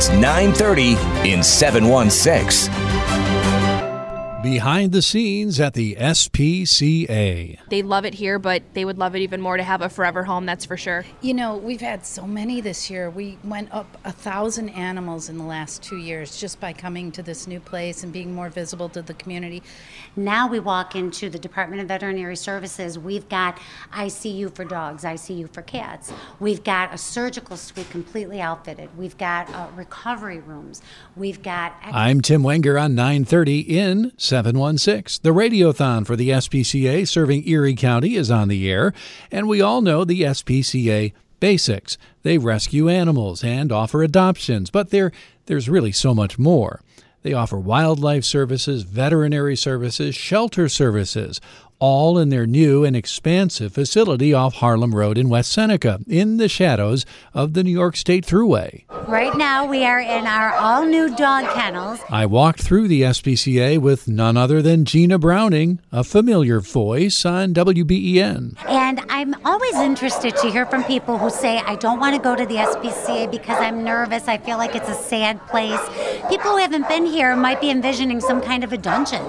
It's 930 in 716. Behind the scenes at the SPCA. They love it here, but they would love it even more to have a forever home, that's for sure. You know, we've had so many this year. We went up a thousand animals in the last two years just by coming to this new place and being more visible to the community. Now we walk into the Department of Veterinary Services. We've got ICU for dogs, ICU for cats. We've got a surgical suite completely outfitted. We've got uh, recovery rooms. We've got. I'm Tim Wenger on 930 in 716. The Radiothon for the SPCA serving Erie County is on the air, and we all know the SPCA basics. They rescue animals and offer adoptions, but there, there's really so much more. They offer wildlife services, veterinary services, shelter services, all in their new and expansive facility off Harlem Road in West Seneca, in the shadows of the New York State Thruway. Right now, we are in our all new dog kennels. I walked through the SPCA with none other than Gina Browning, a familiar voice on WBEN. And I'm always interested to hear from people who say, I don't want to go to the SPCA because I'm nervous. I feel like it's a sad place. People who haven't been here might be envisioning some kind of a dungeon.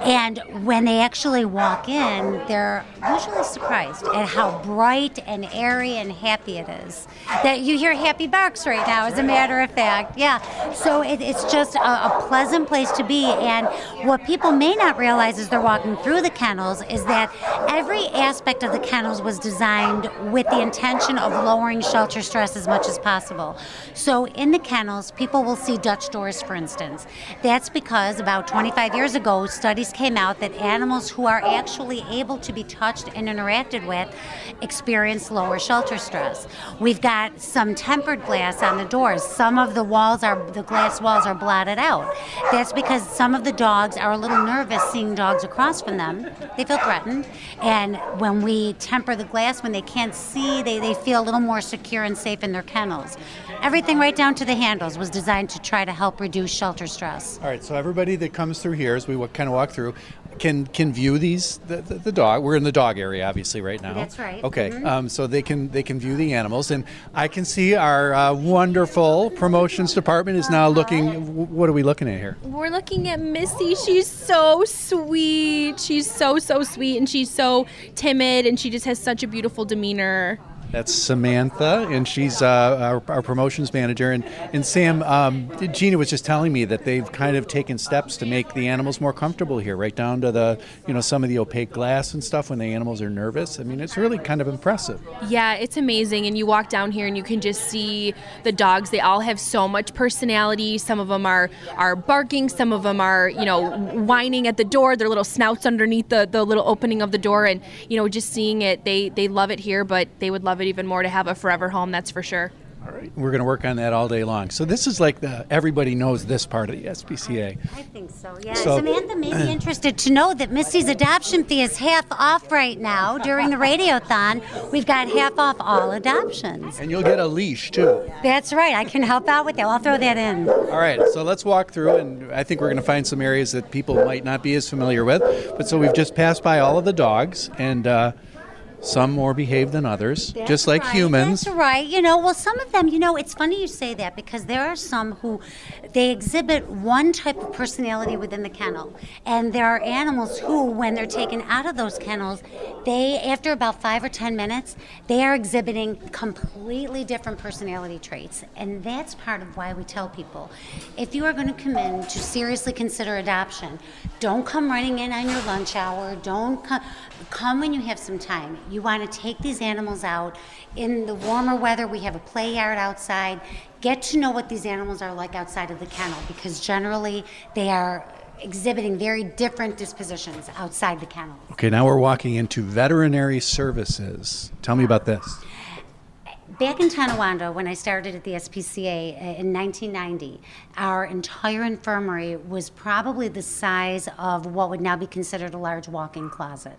And when they actually walk in, they're usually surprised at how bright and airy and happy it is. That you hear happy barks right now, as a matter of fact. Yeah. So it, it's just a, a pleasant place to be. And what people may not realize as they're walking through the kennels is that every aspect of the kennels was designed with the intention of lowering shelter stress as much as possible. So in the kennels, people will see Dutch doors, for instance. That's because about 25 years ago, studies came out that animals who are actually actually able to be touched and interacted with experience lower shelter stress. We've got some tempered glass on the doors. Some of the walls are the glass walls are blotted out. That's because some of the dogs are a little nervous seeing dogs across from them. They feel threatened. And when we temper the glass, when they can't see, they, they feel a little more secure and safe in their kennels. Everything right down to the handles was designed to try to help reduce shelter stress. All right, so everybody that comes through here as we kind of walk through can can view these the, the, the, dog. We're in the dog area, obviously, right now. That's right. Okay, mm-hmm. um, so they can they can view the animals, and I can see our uh, wonderful promotions department is now looking. What are we looking at here? We're looking at Missy. She's so sweet. She's so so sweet, and she's so timid, and she just has such a beautiful demeanor. That's Samantha, and she's uh, our, our, promotions manager. And, and Sam, um, Gina was just telling me that they've kind of taken steps to make the animals more comfortable here, right down to the, you know, some of the opaque glass and stuff when the animals are nervous. I mean, it's really kind of impressive. Yeah, it's amazing. And you walk down here and you can just see the dogs. They all have so much personality. Some of them are, are barking, some of them are, you know, whining at the door, their little snouts underneath the, the little opening of the door. And, you know, just seeing it, they, they love it here, but they would love love it even more to have a forever home, that's for sure. All right, we're going to work on that all day long. So this is like the everybody knows this part of the SPCA. I think so. Yeah. So, Samantha may be interested to know that Misty's adoption fee is half off right now during the radiothon. We've got half off all adoptions. And you'll get a leash too. That's right. I can help out with that. I'll throw that in. All right. So let's walk through, and I think we're going to find some areas that people might not be as familiar with. But so we've just passed by all of the dogs, and. Uh, some more behaved than others, That's just like right. humans. That's right. You know, well, some of them, you know, it's funny you say that because there are some who they exhibit one type of personality within the kennel, and there are animals who, when they're taken out of those kennels, they, after about five or ten minutes, they are exhibiting completely different personality traits, and that's part of why we tell people, if you are going to come in to seriously consider adoption, don't come running in on your lunch hour. Don't come, come when you have some time you want to take these animals out. In the warmer weather, we have a play yard outside. Get to know what these animals are like outside of the kennel because generally they are exhibiting very different dispositions outside the kennel. Okay, now we're walking into veterinary services. Tell me about this. Back in Tonawanda, when I started at the SPCA uh, in 1990, our entire infirmary was probably the size of what would now be considered a large walk in closet.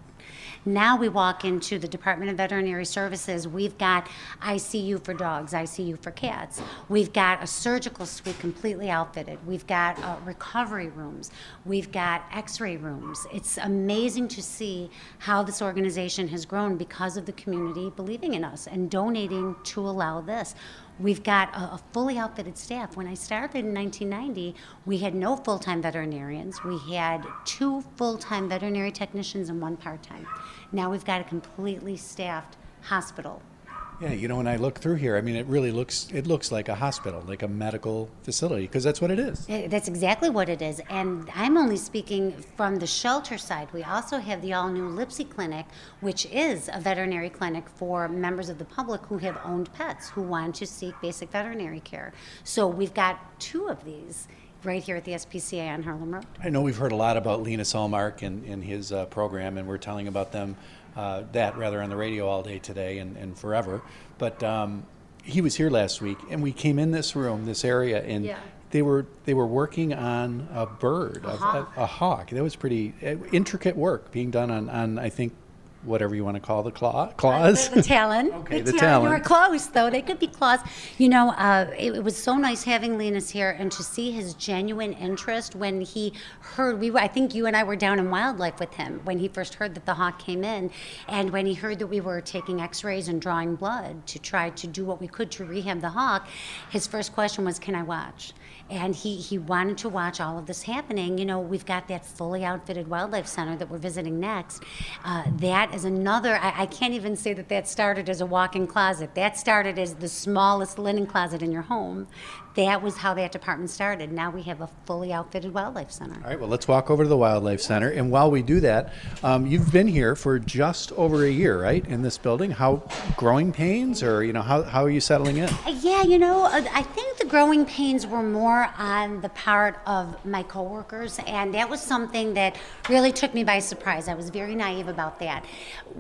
Now we walk into the Department of Veterinary Services. We've got ICU for dogs, ICU for cats. We've got a surgical suite completely outfitted. We've got uh, recovery rooms. We've got x ray rooms. It's amazing to see how this organization has grown because of the community believing in us and donating to allow this We've got a, a fully outfitted staff. When I started in 1990, we had no full time veterinarians. We had two full time veterinary technicians and one part time. Now we've got a completely staffed hospital. Yeah, you know, when I look through here, I mean, it really looks it looks like a hospital, like a medical facility, because that's what it is. That's exactly what it is. And I'm only speaking from the shelter side. We also have the all new Lipsey Clinic, which is a veterinary clinic for members of the public who have owned pets who want to seek basic veterinary care. So we've got two of these right here at the SPCA on Harlem Road. I know we've heard a lot about Linus Ullmark and, and his uh, program, and we're telling about them uh, that rather on the radio all day today and, and forever. But um, he was here last week, and we came in this room, this area, and Yeah. they were they were working on a bird, a, hawk. A, a hawk. That was pretty uh, intricate work being done on, on I think whatever you want to call the claw claws. The talon. Okay, the You talon. were close, though. They could be claws. You know, uh, it, it was so nice having Linus here and to see his genuine interest when he heard. We, were, I think you and I were down in wildlife with him when he first heard that the hawk came in, and when he heard that we were taking X-rays and drawing blood to try to do what we could to rehab the hawk. His first question was, "Can I watch?" and he, he wanted to watch all of this happening. You know, we've got that fully outfitted wildlife center that we're visiting next. Uh, that is another, I, I can't even say that that started as a walk in closet. That started as the smallest linen closet in your home. That was how that department started. Now we have a fully outfitted wildlife center. All right, well, let's walk over to the Wildlife Center. And while we do that, um, you've been here for just over a year, right, in this building? How growing pains, or you know, how, how are you settling in? Uh, Yeah, you know, uh, I think the growing pains were more on the part of my coworkers, and that was something that really took me by surprise. I was very naive about that.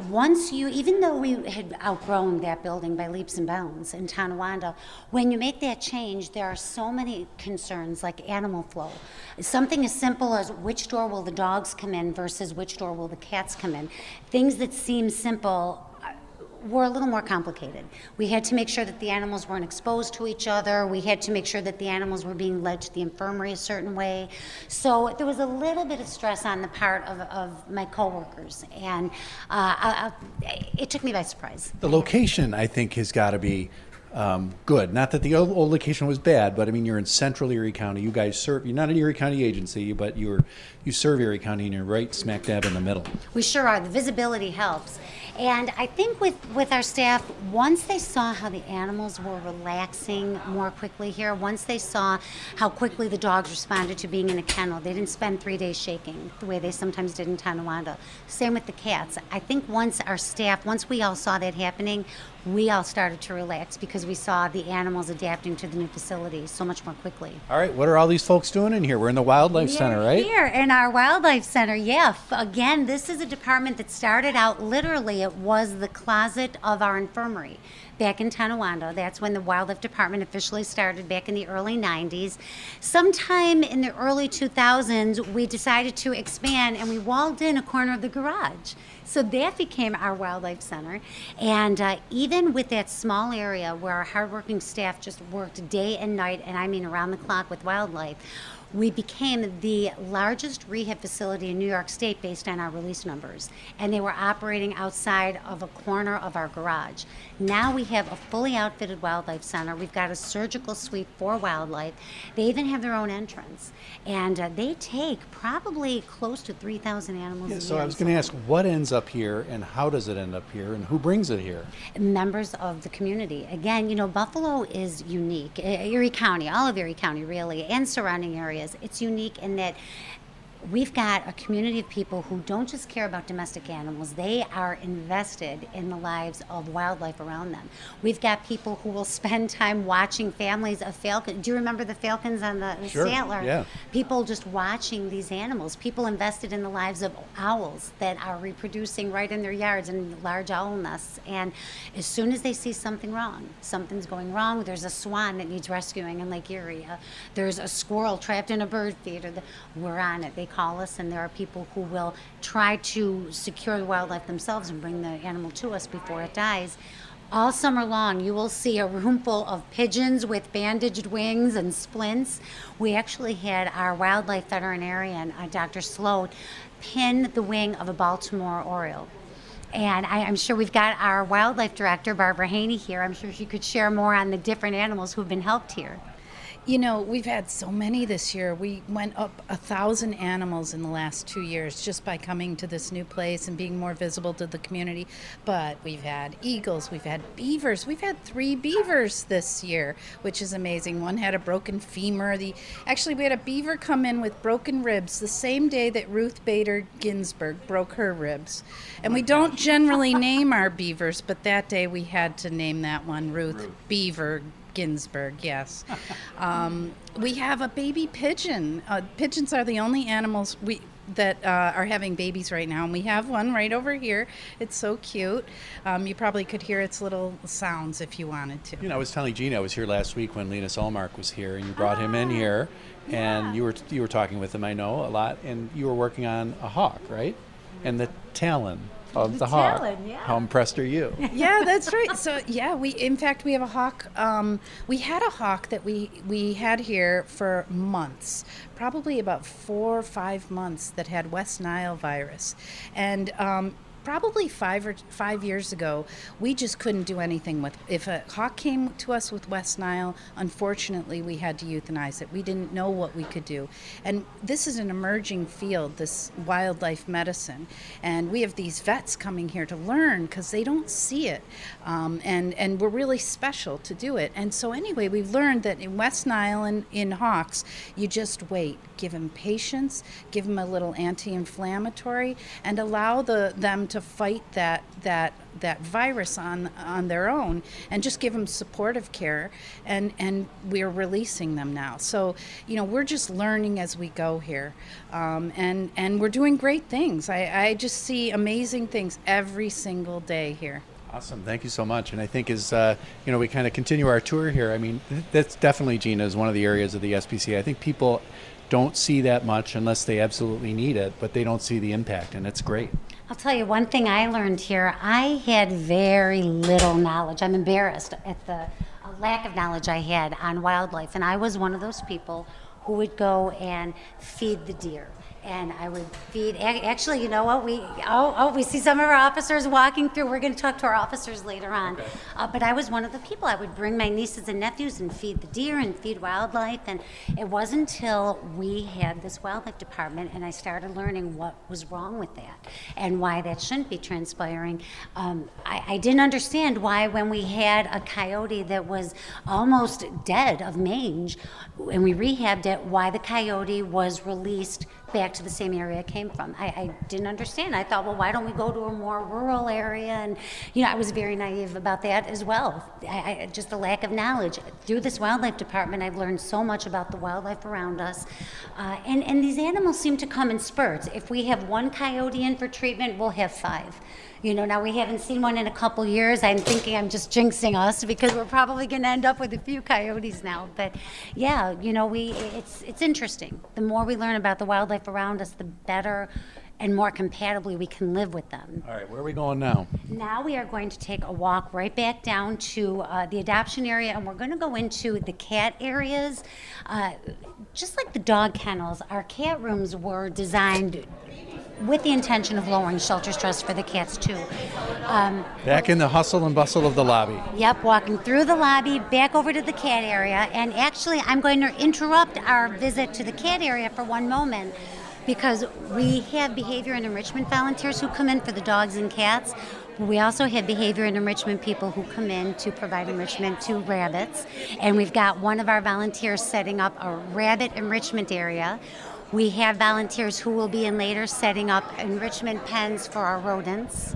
Once you, even though we had outgrown that building by leaps and bounds in Tonawanda, when you make that change, there are so many concerns like animal flow. Something as simple as which door will the dogs come in versus which door will the cats come in. Things that seem simple were a little more complicated. We had to make sure that the animals weren't exposed to each other. We had to make sure that the animals were being led to the infirmary a certain way. So there was a little bit of stress on the part of, of my coworkers, and uh, I, I, it took me by surprise. The location, I think, has got to be um, good. Not that the old, old location was bad, but I mean, you're in central Erie County. You guys serve. You're not an Erie County agency, but you're you serve Erie County, and you're right smack dab in the middle. We sure are. The visibility helps. And I think with, with our staff, once they saw how the animals were relaxing more quickly here, once they saw how quickly the dogs responded to being in a kennel, they didn't spend three days shaking the way they sometimes did in Tonawanda. Same with the cats. I think once our staff, once we all saw that happening, we all started to relax because we saw the animals adapting to the new facility so much more quickly. All right, what are all these folks doing in here? We're in the Wildlife Center, We're right? Here in our wildlife center, yeah. Again, this is a department that started out literally. It was the closet of our infirmary back in Tonawanda. That's when the wildlife department officially started back in the early 90s. Sometime in the early 2000s, we decided to expand and we walled in a corner of the garage. So that became our wildlife center. And uh, even with that small area where our hardworking staff just worked day and night, and I mean around the clock with wildlife, we became the largest rehab facility in New York State based on our release numbers. And they were operating outside of a corner of our garage. Now we have a fully outfitted wildlife center. We've got a surgical suite for wildlife. They even have their own entrance. And uh, they take probably close to 3,000 animals Yeah, so. I was going to ask, what ends up here, and how does it end up here, and who brings it here? members of the community. Again, you know, Buffalo is unique. Erie County, all of Erie County, really, and surrounding areas. It's unique in that we've got a community of people who don't just care about domestic animals, they are invested in the lives of wildlife around them. We've got people who will spend time watching families of falcons. Do you remember the falcons on the, the Sure, yeah. People just watching these animals. People invested in the lives of owls that are reproducing right in their yards in large owl nests. And as soon as they see something wrong, something's going wrong, there's a swan that needs rescuing in Lake Erie, uh, there's a squirrel trapped in a bird feeder, we're on it. They call us, and there are people who will try to secure the wildlife themselves and bring the animal to us before it dies. All summer long, you will see a room full of pigeons with bandaged wings and splints. We actually had our wildlife veterinarian, uh, Dr. Sloat, pin the wing of a Baltimore Oriole. And I, am sure we've got our wildlife director, Barbara Haney, here. I'm sure she could share more on the different animals who've been helped here. You know, we've had so many this year. We went up a thousand animals in the last two years just by coming to this new place and being more visible to the community. But we've had eagles, we've had beavers, we've had three beavers this year, which is amazing. One had a broken femur. The actually we had a beaver come in with broken ribs the same day that Ruth Bader Ginsburg broke her ribs. And we don't generally name our beavers, but that day we had to name that one Ruth, Ruth. Beaver Ginsburg, yes. um, we have a baby pigeon. Uh, pigeons are the only animals we that uh, are having babies right now, and we have one right over here. It's so cute. Um, you probably could hear its little sounds if you wanted to. You know, I was telling Gina I was here last week when Linus Ullmark was here, and you brought him in here, and yeah. you were you were talking with him. I know a lot, and you were working on a hawk, right? And the talon of the, the hawk. yeah. How impressed are you? yeah, that's right. So yeah, we in fact we have a hawk. Um, we had a hawk that we we had here for months, probably about four or five months that had West Nile virus, and um, probably five or five years ago, we just couldn't do anything with. If a hawk came to us with West Nile, unfortunately, we had to euthanize it. We didn't know what we could do, and this is an emerging field, this wildlife medicine, and we have these vets coming here to learn because they don't see it, um, and and we're really special to do it. And so anyway, we've learned that in West Nile and in hawks, you just wait, give them patience, give them a little anti-inflammatory, and allow the them to fight that that that virus on on their own and just give them supportive care and and we're releasing them now so you know we're just learning as we go here um, and and we're doing great things I, I just see amazing things every single day here Awesome, thank you so much. And I think as uh, you know, we kind of continue our tour here. I mean, that's definitely Gina is one of the areas of the SPCA. I think people don't see that much unless they absolutely need it, but they don't see the impact, and it's great. I'll tell you one thing I learned here. I had very little knowledge. I'm embarrassed at the uh, lack of knowledge I had on wildlife, and I was one of those people who would go and feed the deer and I would feed. Actually, you know what? We oh, oh we see some of our officers walking through. We're going to talk to our officers later on. Okay. Uh, but I was one of the people. I would bring my nieces and nephews and feed the deer and feed wildlife. And it wasn't until we had this wildlife department and I started learning what was wrong with that and why that shouldn't be transpiring. Um, I, I didn't understand why when we had a coyote that was almost dead of mange and we rehabbed it, why the coyote was released back to the same area I came from. I, I, didn't understand. I thought, well, why don't we go to a more rural area? And, you know, I was very naive about that as well. I, I, just a lack of knowledge. Through this wildlife department, I've learned so much about the wildlife around us. Uh, and, and these animals seem to come in spurts. If we have one coyote in for treatment, we'll have five. You know, now we haven't seen one in a couple years. I'm thinking I'm just jinxing us because we're probably going to end up with a few coyotes now. But yeah, you know, we it's it's interesting. The more we learn about the wildlife around us, the better and more compatibly we can live with them. All right, where are we going now? Now we are going to take a walk right back down to uh, the adoption area, and we're going to go into the cat areas. Uh, just like the dog kennels, our cat rooms were designed with the intention of lowering shelter stress for the cats too. Um, back in the hustle and bustle of the lobby. Yep, walking through the lobby, back over to the cat area, and actually, I'm going to interrupt our visit to the cat area for one moment because we have behavior and enrichment volunteers who come in for the dogs and cats. We also have behavior and enrichment people who come in to provide enrichment to rabbits. And we've got one of our volunteers setting up a rabbit enrichment area we have volunteers who will be in later setting up enrichment pens for our rodents.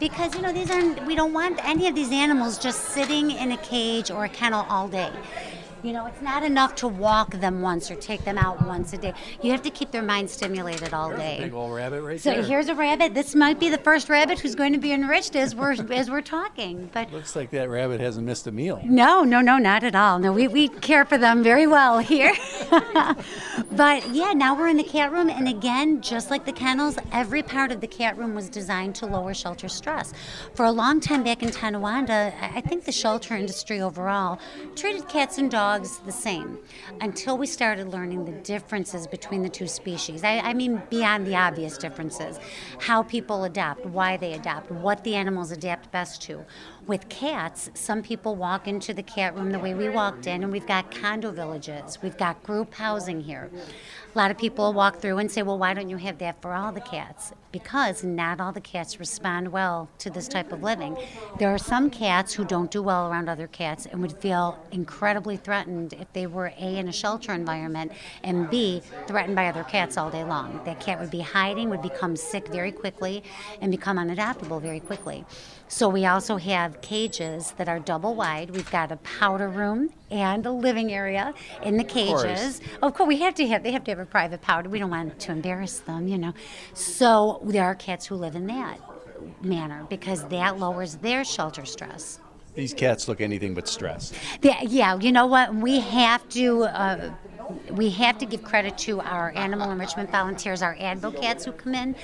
Because you know these aren't we don't want any of these animals just sitting in a cage or a kennel all day. You know, it's not enough to walk them once or take them out once a day. You have to keep their mind stimulated all day. big old rabbit right so there. So here's a rabbit. This might be the first rabbit who's going to be enriched as we're as we're talking. But looks like that rabbit hasn't missed a meal. No, no, no, not at all. No, we, we care for them very well here. but yeah, now we're in the cat room, and again, just like the kennels, every part of the cat room was designed to lower shelter stress. For a long time back in Tonawanda, I think the shelter industry overall treated cats and dogs dogs the same until we started learning the differences between the two species. I, I mean, beyond the obvious differences how people adapt, why they adapt, what the animals adapt best to. With cats, some people walk into the cat room the way we walked in, and we've got condo villages, we've got group housing here. A lot of people walk through and say, well, why don't you have that for all the cats? Because not all the cats respond well to this type of living. There are some cats who don't do well around other cats and would feel incredibly threatened if they were A, in a shelter environment, and B, threatened by other cats all day long. That cat would be hiding, would become sick very quickly, and become unadaptable very quickly. So we also have cages that are double wide. We've got a powder room and a living area in the cages. Of course, of course we have to have they have to have a private powder. We don't want to embarrass them, you know. So there are cats who live in that manner because that lowers their shelter stress. These cats look anything but stressed. Yeah, yeah you know what? We have to. Uh, we have to give credit to our animal enrichment volunteers, our advocates who come in.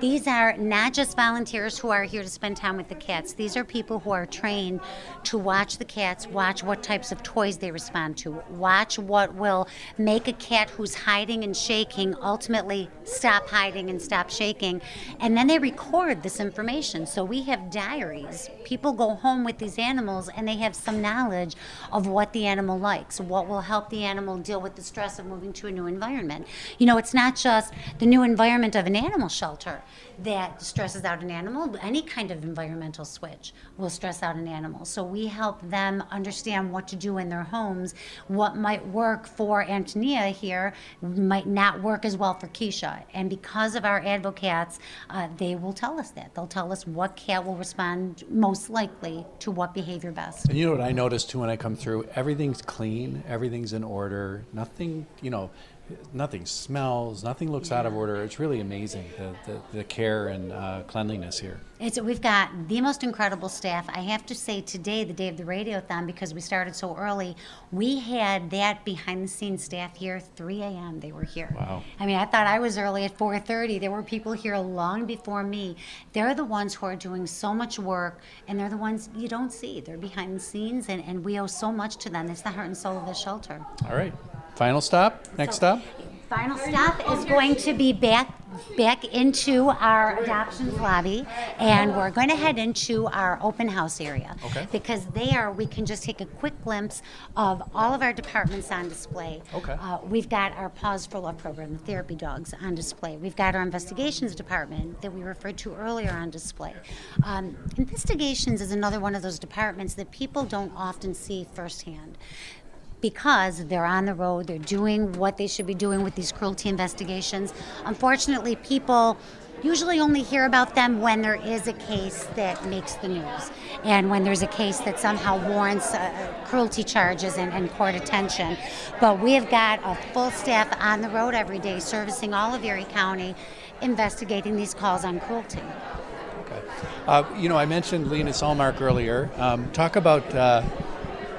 These are not just volunteers who are here to spend time with the cats. These are people who are trained to watch the cats, watch what types of toys they respond to, watch what will make a cat who's hiding and shaking ultimately stop hiding and stop shaking. And then they record this information. So we have diaries. People go home with these animals and they have some knowledge of what the animal likes, what will help the animal deal with the stress of moving to a new environment. You know, it's not just the new environment of an animal shelter that stresses out an animal. Any kind of environmental switch will stress out an animal. So we help them understand what to do in their homes. What might work for Antonia here might not work as well for Keisha. And because of our advocates, uh, they will tell us that. They'll tell us what cat will respond most likely to what behavior best. And you know what I noticed too when I come through? Everything's clean, everything's in order, nothing, you know, nothing smells, nothing looks out of order. It's really amazing the, the, the care and uh, cleanliness here. It's, we've got the most incredible staff. I have to say today, the day of the radiothon, because we started so early, we had that behind the scenes staff here 3 a.m. They were here. Wow. I mean, I thought I was early at 4:30. There were people here long before me. They're the ones who are doing so much work, and they're the ones you don't see. They're behind the scenes, and, and we owe so much to them. It's the heart and soul of the shelter. All right. Final stop? Next stop? Final stop is going to be back back into our adoptions lobby and we're going to head into our open house area okay. because there we can just take a quick glimpse of all of our departments on display okay. Uh, we've got our Paws for Love program the therapy dogs on display we've got our investigations department that we referred to earlier on display um, investigations is another one of those departments that people don't often see firsthand because they're on the road, they're doing what they should be doing with these cruelty investigations. Unfortunately, people usually only hear about them when there is a case that makes the news and when there's a case that somehow warrants uh, cruelty charges and, and, court attention. But we have got a full staff on the road every day servicing all of Erie County investigating these calls on cruelty. Okay. Uh, you know, I mentioned Linus Ullmark earlier. Um, talk about uh,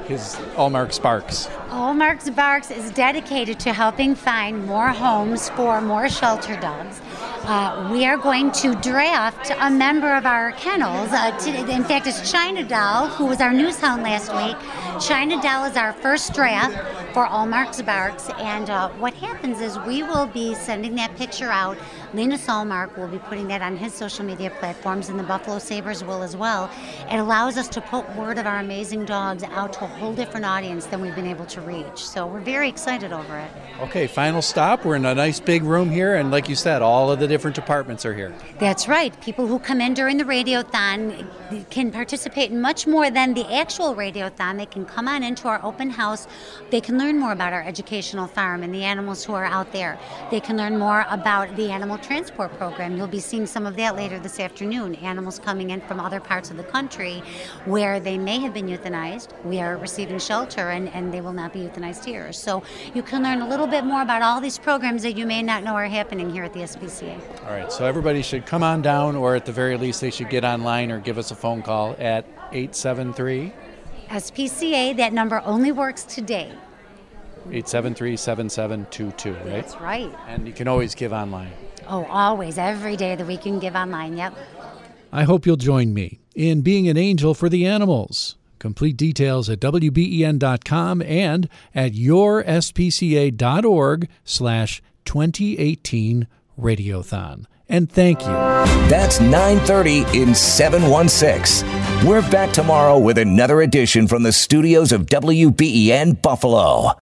his Ullmark's Barks? Ullmark's Barks is dedicated to helping find more homes for more shelter dogs. Uh, we are going to draft a member of our kennels. Uh, to, in fact, it's China Doll, who was our news hound last week. China Doll is our first draft for Ullmark Barks, and uh, what happens is we will be sending that picture out. Linus Ullmark will be putting that on his social media platforms, and the Buffalo Sabres will as well. It allows us to put word of our amazing dogs out to a whole different audience than we've been able to reach. So we're very excited over it. Okay, final stop. We're in a nice big room here, and like you said, all of the different departments are here. That's right. People who come in during the radiothon can participate in much more than the actual radiothon. They can come on into our open house. They can learn more about our educational farm and the animals who are out there. They can learn more about the animal transport program. You'll be seeing some of that later this afternoon. Animals coming in from other parts of the country where they may have been euthanized. We are receiving shelter and, and they will not be euthanized here. So you can learn a little bit more about all these programs that you may not know are happening here at the SPCA. All right, so everybody should come on down, or at the very least, they should get online or give us a phone call at 873 SPCA. That number only works today. 873 7722, right? That's right. And you can always give online. Oh, always. Every day of the week you can give online. Yep. I hope you'll join me in being an angel for the animals. Complete details at wben.com and at yourspca.org slash 2018 Radiothon. And thank you. That's 930 in 716. We're back tomorrow with another edition from the studios of WBEN Buffalo.